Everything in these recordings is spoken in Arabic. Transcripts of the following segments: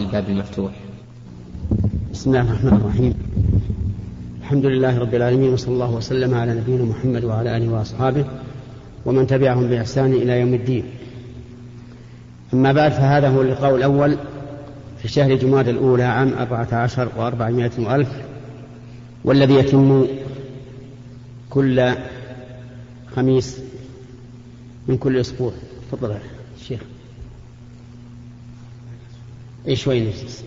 الباب المفتوح. بسم الله الرحمن الرحيم. الحمد لله رب العالمين وصلى الله وسلم على نبينا محمد وعلى آله وأصحابه ومن تبعهم بإحسان إلى يوم الدين. أما بعد فهذا هو اللقاء الأول في شهر جماد الأولى عام أربعة عشر وأربعمائة وألف والذي يتم كل خميس من كل أسبوع. تفضل الشيخ اي شوي نجلس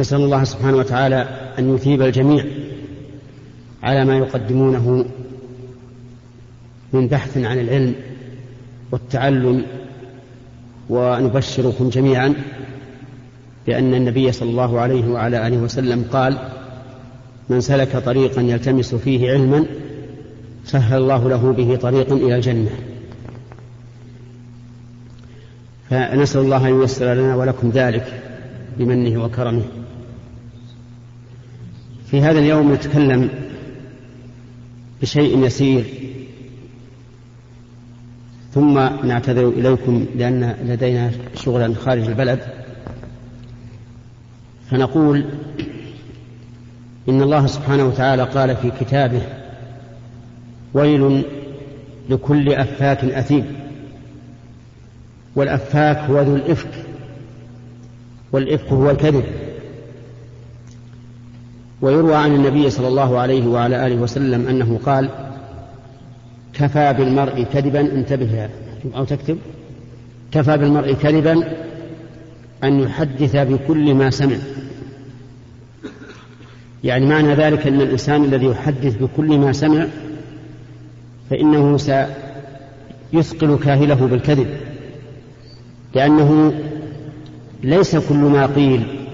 نسأل الله سبحانه وتعالى أن يثيب الجميع على ما يقدمونه من بحث عن العلم والتعلم ونبشركم جميعا بأن النبي صلى الله عليه وعلى آله وسلم قال من سلك طريقا يلتمس فيه علما سهل الله له به طريقا إلى الجنة. فنسأل الله أن ييسر لنا ولكم ذلك بمنه وكرمه. في هذا اليوم نتكلم بشيء يسير ثم نعتذر إليكم لأن لدينا شغلا خارج البلد. فنقول إن الله سبحانه وتعالى قال في كتابه ويل لكل أفاك أثيم. والأفاك هو ذو الإفك والإفك هو الكذب. ويروى عن النبي صلى الله عليه وعلى آله وسلم أنه قال كفى بالمرء كذبا انتبه أو تكتب كفى بالمرء كذبا أن يحدث بكل ما سمع. يعني معنى ذلك أن الإنسان الذي يحدث بكل ما سمع فإنه سيثقل كاهله بالكذب. لأنه ليس كل ما قيل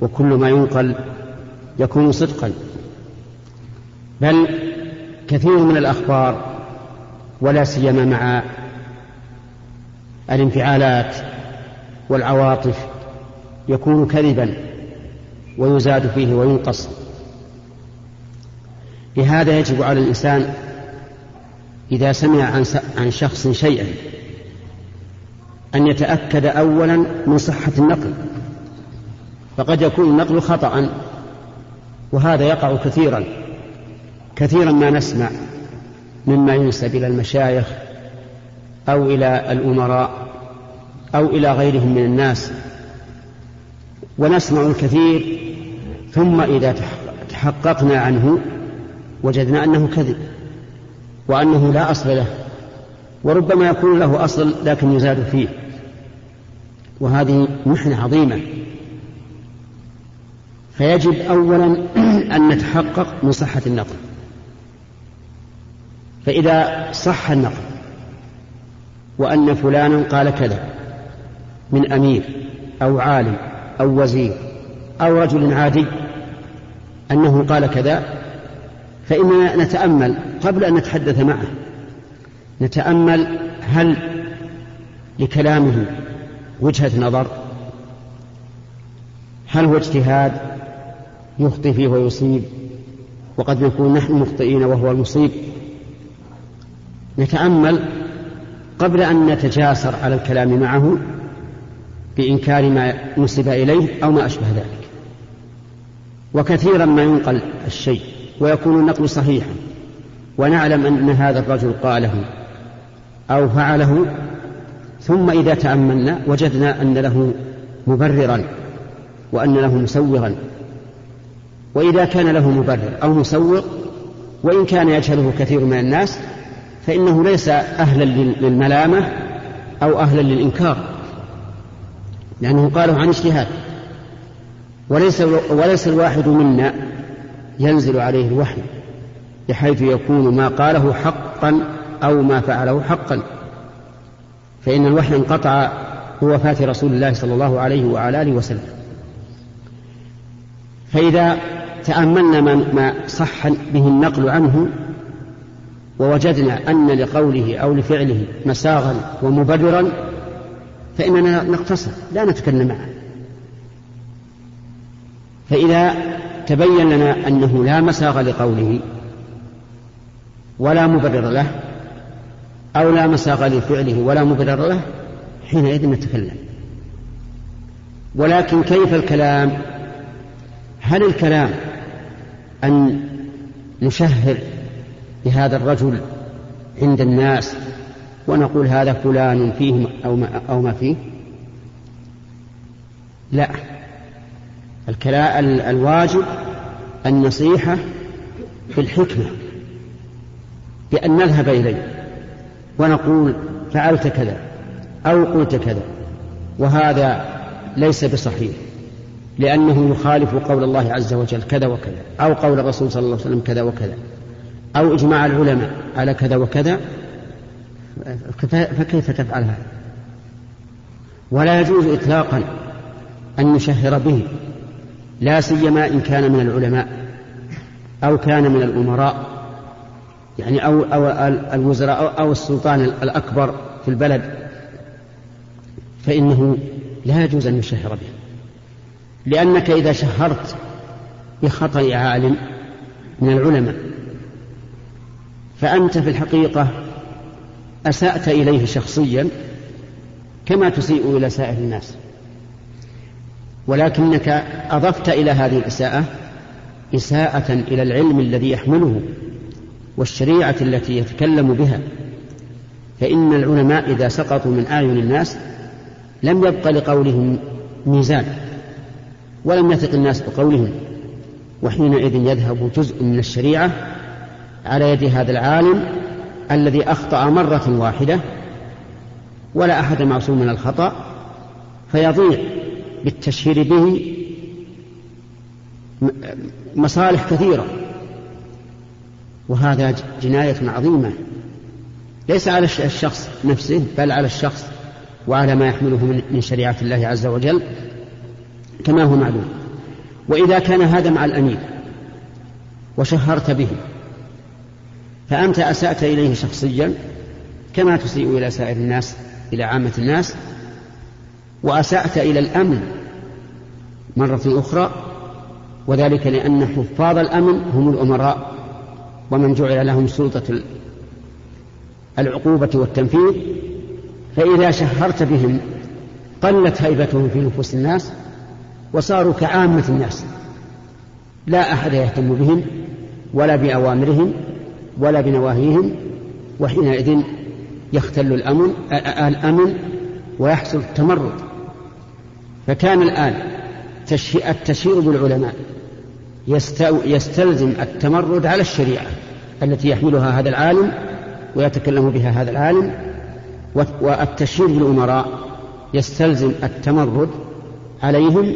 وكل ما ينقل يكون صدقا. بل كثير من الأخبار ولا سيما مع الانفعالات والعواطف يكون كذبا ويزاد فيه وينقص. لهذا يجب على الإنسان إذا سمع عن شخص شيئا أن يتأكد أولا من صحة النقل فقد يكون النقل خطأ وهذا يقع كثيرا كثيرا ما نسمع مما ينسب إلى المشايخ أو إلى الأمراء أو إلى غيرهم من الناس ونسمع الكثير ثم إذا تحققنا عنه وجدنا أنه كذب وأنه لا أصل له وربما يكون له أصل لكن يزاد فيه. وهذه محنة عظيمة. فيجب أولا أن نتحقق من صحة النقل. فإذا صح النقل وأن فلانا قال كذا من أمير أو عالم أو وزير أو رجل عادي أنه قال كذا فإننا نتأمل قبل أن نتحدث معه. نتأمل هل لكلامه وجهة نظر؟ هل هو اجتهاد يخطئ فيه ويصيب؟ وقد نكون نحن مخطئين وهو المصيب. نتأمل قبل أن نتجاسر على الكلام معه بإنكار ما نسب إليه أو ما أشبه ذلك. وكثيرا ما ينقل الشيء ويكون النقل صحيحا. ونعلم أن هذا الرجل قاله أو فعله ثم إذا تأملنا وجدنا أن له مبررا وأن له مسوغا وإذا كان له مبرر أو مسوغ وإن كان يجهله كثير من الناس فإنه ليس أهلا للملامة أو أهلا للإنكار لأنه قاله عن اجتهاد. وليس وليس الواحد منا ينزل عليه الوحي بحيث يكون ما قاله حقا أو ما فعله حقا. فإن الوحي انقطع بوفاة رسول الله صلى الله عليه وعلى آله وسلم. فإذا تأملنا ما صح به النقل عنه ووجدنا أن لقوله أو لفعله مساغا ومبررا فإننا نقتصر لا نتكلم معه. فإذا تبين لنا أنه لا مساغ لقوله ولا مبرر له أو لا مساغ لفعله ولا مبرر له حينئذ نتكلم. ولكن كيف الكلام؟ هل الكلام أن نشهر بهذا الرجل عند الناس ونقول هذا فلان فيه أو ما, أو ما فيه؟ لا. الكلام الواجب النصيحة بالحكمة بأن نذهب إليه. ونقول فعلت كذا أو قلت كذا وهذا ليس بصحيح لأنه يخالف قول الله عز وجل كذا وكذا أو قول الرسول صلى الله عليه وسلم كذا وكذا أو إجماع العلماء على كذا وكذا فكيف تفعل هذا؟ ولا يجوز إطلاقا أن نشهر به لا سيما إن كان من العلماء أو كان من الأمراء. يعني أو, أو الوزراء أو السلطان الأكبر في البلد فإنه لا يجوز أن نشهر به. لأنك إذا شهرت بخطأ عالم من العلماء. فأنت في الحقيقة أسأت إليه شخصيا كما تسيء إلى سائر الناس. ولكنك أضفت إلى هذه الإساءة إساءة إلى العلم الذي يحمله والشريعة التي يتكلم بها. فإن العلماء إذا سقطوا من أعين الناس لم يبق لقولهم ميزان ولم يثق الناس بقولهم وحينئذ يذهب جزء من الشريعة على يد هذا العالم الذي أخطأ مرة واحدة ولا أحد معصوم من الخطأ فيضيع بالتشهير به مصالح كثيرة. وهذا جناية عظيمة. ليس على الشخص نفسه بل على الشخص وعلى ما يحمله من شريعة الله عز وجل كما هو معلوم. وإذا كان هذا مع الأمير وشهرت به فأنت أسأت إليه شخصيا كما تسيء إلى سائر الناس إلى عامة الناس وأسأت إلى الأمن مرة أخرى وذلك لأن حفاظ الأمن هم الأمراء. ومن جعل لهم سلطة العقوبة والتنفيذ فإذا شهرت بهم قلت هيبتهم في نفوس الناس وصاروا كعامة الناس لا أحد يهتم بهم ولا بأوامرهم ولا بنواهيهم وحينئذ يختل الأمن الأمن ويحصل التمرد. فكان الآن التشهير بالعلماء. يستلزم التمرد على الشريعة التي يحملها هذا العالم ويتكلم بها هذا العالم والتشهير بالأمراء يستلزم التمرد عليهم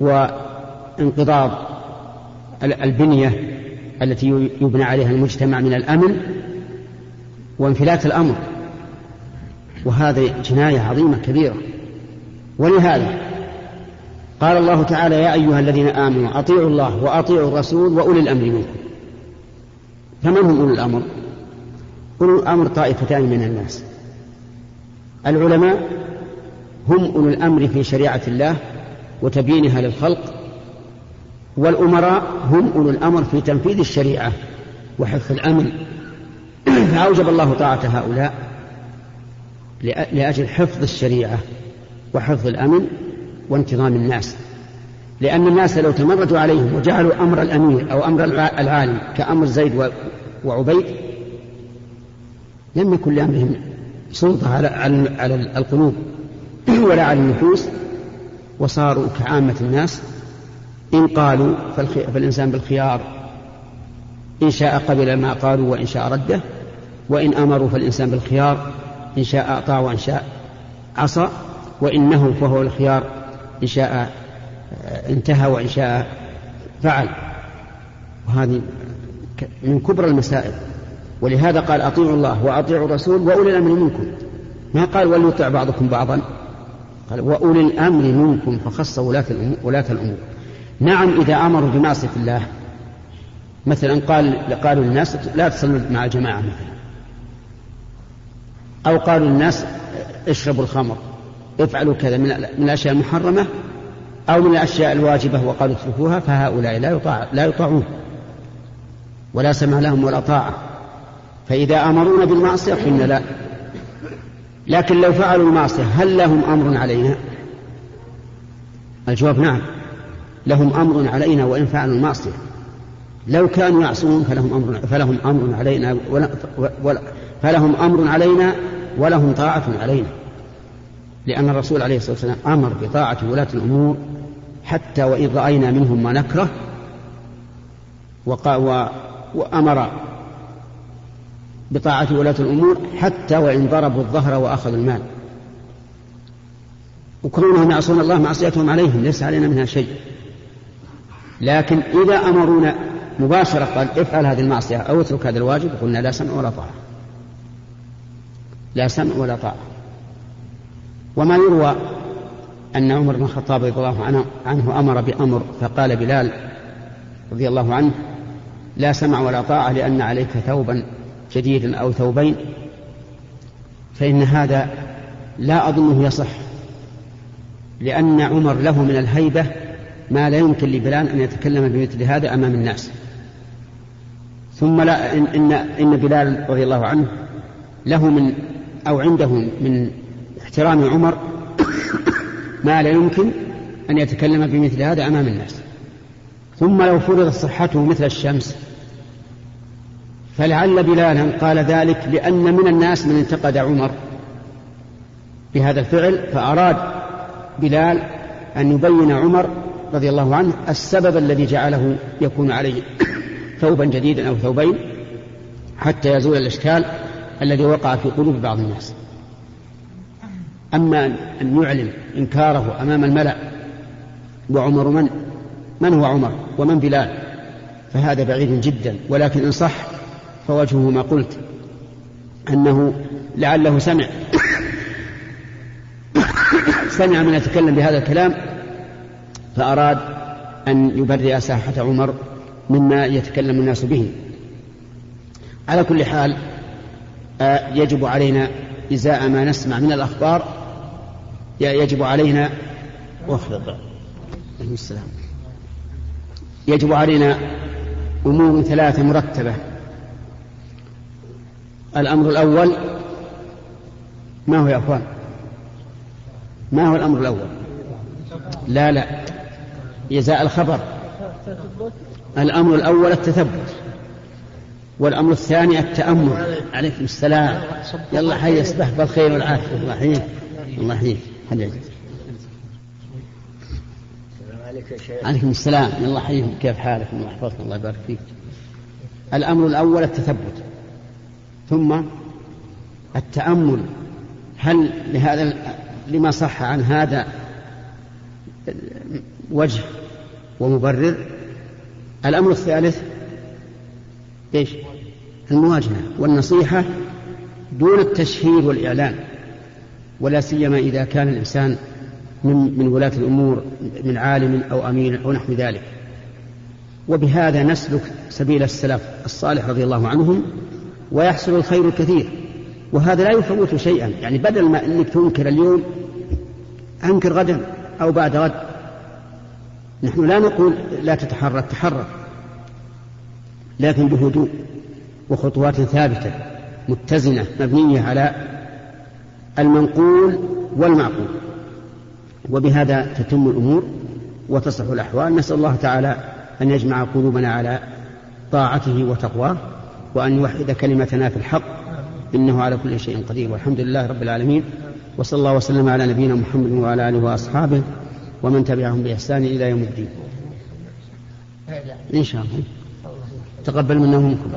وانقضاض البنية التي يبنى عليها المجتمع من الأمن وانفلات الأمر. وهذه جناية عظيمة كبيرة. ولهذا قال الله تعالى يا أيها الذين آمنوا أطيعوا الله وأطيعوا الرسول وأولي الأمر منكم. فمن هم أولي الأمر؟ أولي الأمر طائفتان من الناس. العلماء هم أولو الأمر في شريعة الله وتبيينها للخلق والأمراء هم أولو الأمر في تنفيذ الشريعة وحفظ الأمن. فأوجب الله طاعة هؤلاء لأجل حفظ الشريعة وحفظ الأمن وانتظام الناس. لأن الناس لو تمردوا عليهم وجعلوا أمر الأمير أو أمر العالم كأمر زيد وعبيد لم يكن لأمرهم سلطة على على القلوب ولا على النفوس. وصاروا كعامة الناس. إن قالوا فالإنسان بالخيار. إن شاء قبل ما قالوا وإن شاء رده. وإن أمروا فالإنسان بالخيار. إن شاء أطاع وإن شاء عصى. وإنه فهو الخيار. إن شاء انتهى وإن شاء فعل. وهذه من كبر المسائل. ولهذا قال أطيعوا الله وأطيعوا الرسول وأولي الأمر منكم. ما قال وليطع بعضكم بعضا؟ قال وأولي الأمر منكم فخص ولاة الأمور, الأمور. نعم إذا أمروا بمعصية الله. مثلا قال قالوا للناس لا تصلوا مع الجماعة مثلا. أو قالوا للناس اشربوا الخمر. افعلوا كذا من الأشياء المحرمة أو من الأشياء الواجبة وقالوا اتركوها فهؤلاء لا يطاع لا يطاعون. ولا سمع لهم ولا طاعة. فإذا أمرونا بالمعصية قلنا لا. لكن لو فعلوا المعصية هل لهم أمر علينا؟ الجواب نعم. لهم أمر علينا وإن فعلوا المعصية. لو كانوا يعصون فلهم أمر فلهم أمر علينا ولا فلهم أمر علينا ولهم طاعة علينا. لأن الرسول عليه الصلاة والسلام أمر بطاعة ولاة الأمور حتى وإن رأينا منهم ما نكره وأمر بطاعة ولاة الأمور حتى وإن ضربوا الظهر وأخذوا المال. وكونهم يعصون الله معصيتهم عليهم ليس علينا منها شيء. لكن إذا أمرونا مباشرة قال افعل هذه المعصية أو اترك هذا الواجب قلنا لا سمع ولا طاعة. لا سمع ولا طاعة. وما يروى أن عمر بن الخطاب رضي الله عنه, أمر بأمر فقال بلال رضي الله عنه لا سمع ولا طاعة لأن عليك ثوبا جديدا أو ثوبين فإن هذا لا أظنه يصح لأن عمر له من الهيبة ما لا يمكن لبلال أن يتكلم بمثل هذا أمام الناس. ثم لا إن, إن, إن بلال رضي الله عنه له من أو عنده من احترام عمر ما لا يمكن أن يتكلم بمثل هذا أمام الناس. ثم لو فرضت صحته مثل الشمس فلعل بلالا قال ذلك لأن من الناس من انتقد عمر بهذا الفعل فأراد بلال أن يبين عمر رضي الله عنه السبب الذي جعله يكون عليه ثوبا جديدا أو ثوبين حتى يزول الإشكال الذي وقع في قلوب بعض الناس. أما أن يعلن إنكاره أمام الملأ وعمر من؟ من هو عمر؟ ومن بلال؟ فهذا بعيد جدا ولكن إن صح فوجهه ما قلت أنه لعله سمع. سمع من يتكلم بهذا الكلام فأراد أن يبرئ ساحة عمر مما يتكلم الناس به. على كل حال آه، يجب علينا إزاء ما نسمع من الأخبار يجب علينا واخفض. السلام. يجب علينا أمور ثلاثة مرتبة. الأمر الأول ما هو يا أخوان؟ ما هو الأمر الأول؟ لا لا. إزاء الخبر. الأمر الأول التثبت. والأمر الثاني التأمل. عليكم السلام. يلا حي يصبح بالخير والعافية. الله يحييك. الله يحييك. عليكم السلام. الله يحييكم كيف حالكم الله يحفظكم الله يبارك فيك. الأمر الأول التثبت. ثم التأمل. هل لهذا لما صح عن هذا وجه ومبرر؟ الأمر الثالث إيش؟ المواجهة والنصيحة دون التشهير والإعلان. ولا سيما إذا كان الإنسان من من ولاة الأمور من عالم أو أمير أو نحو ذلك. وبهذا نسلك سبيل السلف الصالح رضي الله عنهم ويحصل الخير الكثير. وهذا لا يفوت شيئا. يعني بدل ما إنك تنكر اليوم أنكر غدا أو بعد غد. نحن لا نقول لا تتحرك تحرك. لكن بهدوء وخطوات ثابتة متزنة مبنية على المنقول والمعقول. وبهذا تتم الأمور وتصح الأحوال. نسأل الله تعالى أن يجمع قلوبنا على طاعته وتقواه وأن يوحد كلمتنا في الحق. إنه على كل شيء قدير. والحمد لله رب العالمين. وصلى الله وسلم على نبينا محمد وعلى آله وأصحابه ومن تبعهم بإحسان إلى يوم الدين. إن شاء الله. تقبل منا ومنكم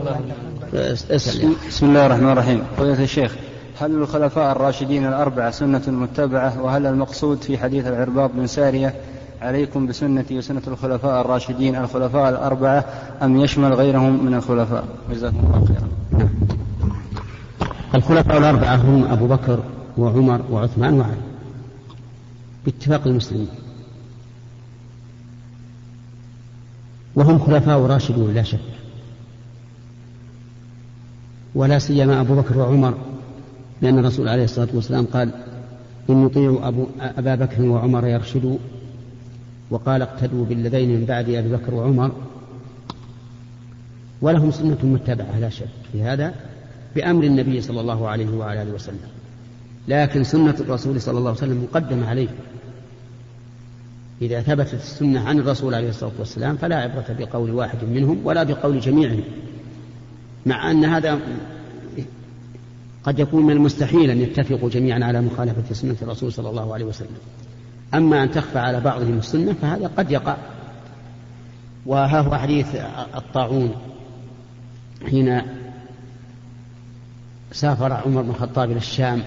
بسم الله الرحمن الرحيم. فضيلة الشيخ هل الخلفاء الراشدين الأربعة سنة متبعة؟ وهل المقصود في حديث العرباض بن سارية عليكم بسنتي وسنة الخلفاء الراشدين الخلفاء الأربعة أم يشمل غيرهم من الخلفاء؟ جزاكم الله خيرا. الخلفاء الأربعة هم أبو بكر وعمر وعثمان وعلي باتفاق المسلمين. وهم خلفاء راشدون لا شك. ولا سيما أبو بكر وعمر لأن الرسول عليه الصلاة والسلام قال إن يطيعوا أبو أبا بكر وعمر يرشدوا. وقال اقتدوا بالذين من بعد أبي بكر وعمر. ولهم سنة متبعة لا شك في هذا بأمر النبي صلى الله عليه وعلى آله وسلم. لكن سنة الرسول صلى الله عليه وسلم مقدمة عليه. إذا ثبتت السنة عن الرسول عليه الصلاة والسلام فلا عبرة بقول واحد منهم ولا بقول جميعهم مع أن هذا قد يكون من المستحيل أن يتفقوا جميعا على مخالفة سنة الرسول صلى الله عليه وسلم. أما أن تخفى على بعضهم السنة فهذا قد يقع. وها هو حديث الطاعون. حين سافر عمر بن الخطاب إلى الشام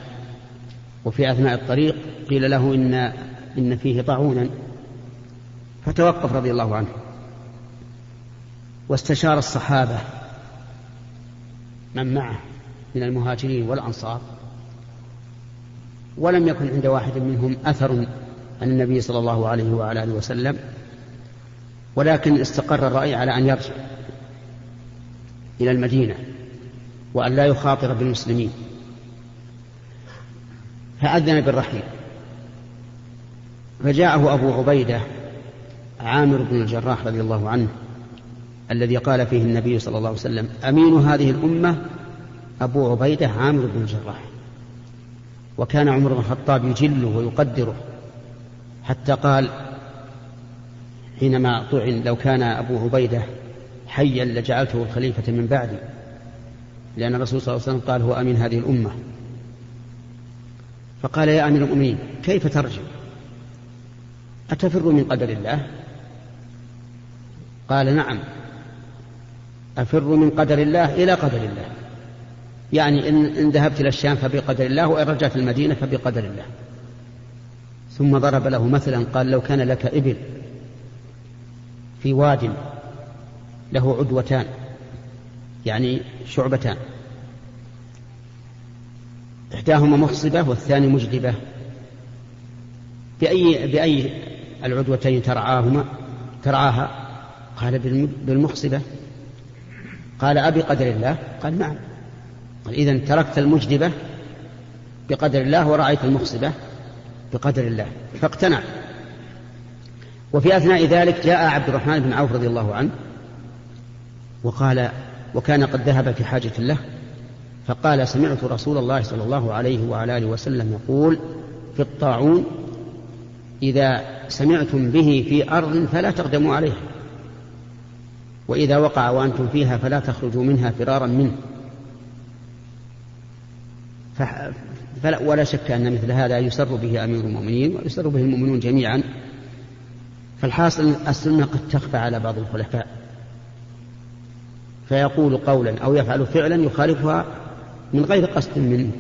وفي أثناء الطريق قيل له إن إن فيه طاعونا. فتوقف رضي الله عنه. واستشار الصحابة من معه. من المهاجرين والأنصار ولم يكن عند واحد منهم أثر عن النبي صلى الله عليه وعلى آله وسلم ولكن استقر الرأي على أن يرجع إلى المدينة وأن لا يخاطر بالمسلمين. فأذن بالرحيل. فجاءه أبو عبيدة عامر بن الجراح رضي الله عنه الذي قال فيه النبي صلى الله عليه وسلم أمين هذه الأمة أبو عبيدة عامر بن الجراح وكان عمر بن الخطاب يجله ويقدره حتى قال حينما طعن لو كان أبو عبيدة حيا لجعلته الخليفة من بعدي لأن الرسول صلى الله عليه وسلم قال هو أمين هذه الأمة. فقال يا أمير المؤمنين كيف ترجع؟ أتفر من قدر الله؟ قال نعم أفر من قدر الله إلى قدر الله. يعني إن, إن ذهبت إلى الشام فبقدر الله وإن رجعت المدينة فبقدر الله. ثم ضرب له مثلا قال لو كان لك إبل في واد له عدوتان يعني شعبتان. إحداهما مخصبة والثاني مجدبة بأي بأي العدوتين ترعاهما؟ ترعاها؟ قال بالمخصبة. قال أبي قدر الله؟ قال نعم. إذا تركت المجدبة بقدر الله ورأيت المخصبة بقدر الله فاقتنع. وفي أثناء ذلك جاء عبد الرحمن بن عوف رضي الله عنه وقال وكان قد ذهب في حاجة له. فقال سمعت رسول الله صلى الله عليه وعلى آله وسلم يقول في الطاعون إذا سمعتم به في أرض فلا تقدموا عليها وإذا وقع وأنتم فيها فلا تخرجوا منها فرارا منه. فلا ولا شك أن مثل هذا يسر به أمير المؤمنين ويسر به المؤمنون جميعا. فالحاصل السنة قد تخفى على بعض الخلفاء. فيقول قولا أو يفعل فعلا يخالفها من غير قصد منه.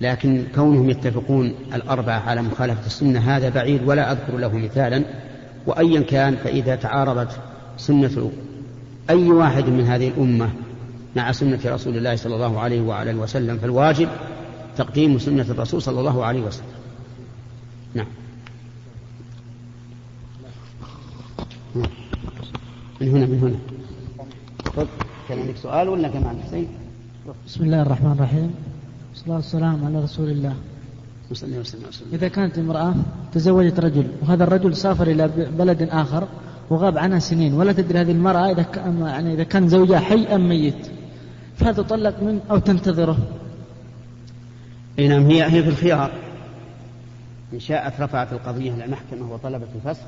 لكن كونهم يتفقون الأربعة على مخالفة السنة هذا بعيد ولا أذكر له مثالا. وأيا كان فإذا تعارضت سنة أي واحد من هذه الأمة مع سنة رسول الله صلى الله عليه وعلى وسلم فالواجب تقديم سنة الرسول صلى الله عليه وسلم. نعم. من هنا من هنا. كان عندك سؤال ولا كمان حسين بسم الله الرحمن الرحيم. والصلاة والسلام على رسول الله. وسلم وسلم. إذا كانت امرأة تزوجت رجل وهذا الرجل سافر إلى بلد آخر وغاب عنها سنين ولا تدري هذه المرأة إذا كان يعني إذا كان زوجها حي أم ميت. فهل تطلق منه أو تنتظره؟ أي نعم هي هي في الخيار. إن شاءت رفعت القضية إلى المحكمة وطلبت الفسخ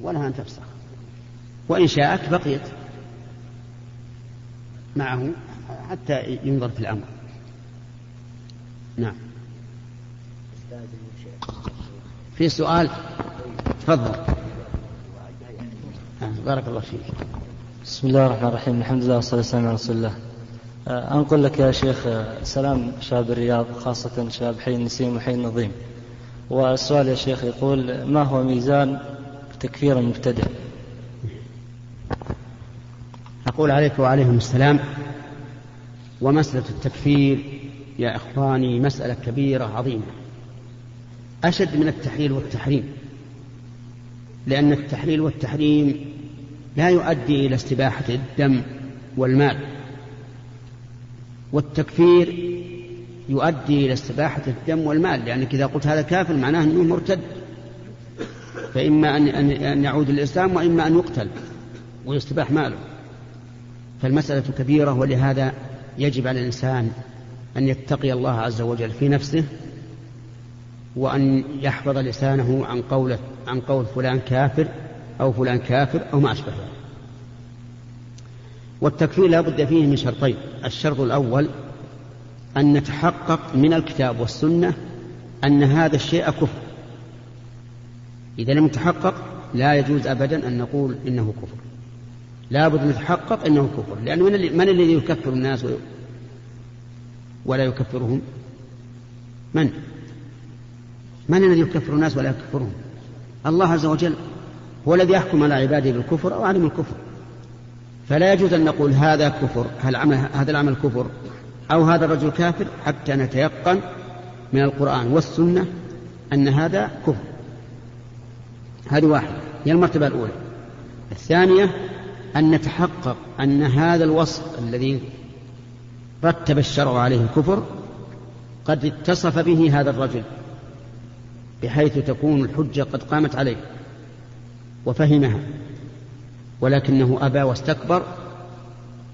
ولها أن تفسخ. وإن شاءت بقيت معه حتى ينظر في الأمر. نعم. في سؤال؟ تفضل. آه، بارك الله فيك. بسم الله الرحمن الرحيم. الحمد لله والصلاة والسلام على رسول الله. أنقل لك يا شيخ آه، سلام شاب الرياض خاصة شاب حي النسيم وحي النظيم والسؤال يا شيخ يقول ما هو ميزان تكفير المبتدع أقول عليك وعليهم السلام. ومسألة التكفير يا إخواني مسألة كبيرة عظيمة. أشد من التحليل والتحريم. لأن التحليل والتحريم لا يؤدي إلى استباحة الدم والمال. والتكفير يؤدي إلى استباحة الدم والمال لأنك إذا قلت هذا كافر معناه أنه مرتد فإما أن يعود الإسلام وإما أن يقتل ويستباح ماله فالمسألة كبيرة ولهذا يجب على الإنسان أن يتقي الله عز وجل في نفسه وأن يحفظ لسانه عن قول عن قول فلان كافر أو فلان كافر أو ما أشبه ذلك. والتكفير لا بد فيه من شرطين. الشرط الأول أن نتحقق من الكتاب والسنة أن هذا الشيء كفر. إذا لم يتحقق لا يجوز أبدا أن نقول إنه كفر. لا بد نتحقق أنه كفر. لأن من, من الذي يكفر الناس ولا يكفرهم؟ من؟ من الذي يكفر الناس ولا يكفرهم؟ الله عز وجل هو الذي يحكم على عباده بالكفر أو عدم الكفر. فلا يجوز أن نقول هذا كفر هل عمل هذا العمل كفر أو هذا الرجل كافر حتى نتيقن من القرآن والسنة أن هذا كفر. هذه واحدة. هي المرتبة الأولى. الثانية أن نتحقق أن هذا الوصف الذي رتب الشرع عليه الكفر قد اتصف به هذا الرجل بحيث تكون الحجة قد قامت عليه وفهمها. ولكنه أبى واستكبر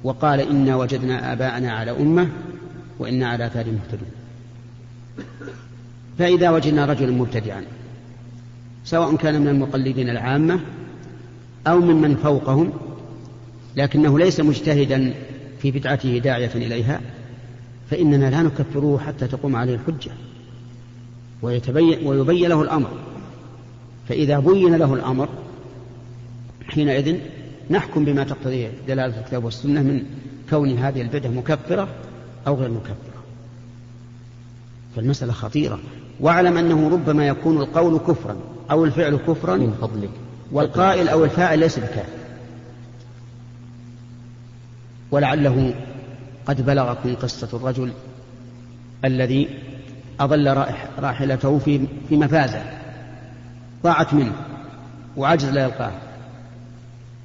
وقال إنا وجدنا آباءنا على أمة وإنا على آثار مهتدون. فإذا وجدنا رجلا مبتدعا سواء كان من المقلدين العامة أو ممن فوقهم لكنه ليس مجتهدا في بدعته داعية إليها فإننا لا نكفره حتى تقوم عليه الحجة. ويتبين ويبين له الأمر. فإذا بين له الأمر حينئذ نحكم بما تقتضيه دلالة الكتاب والسنة من كون هذه البدعة مكفرة أو غير مكفرة. فالمسألة خطيرة. واعلم أنه ربما يكون القول كفرا أو الفعل كفرا من فضلك. والقائل أو الفاعل ليس بكافر ولعله قد بلغكم قصة الرجل الذي أضل راحلته في في مفازة. ضاعت منه وعجز لا يلقاه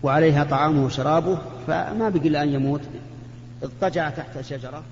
وعليها طعامه وشرابه فما بقي إلا أن يموت. اضطجع تحت شجرة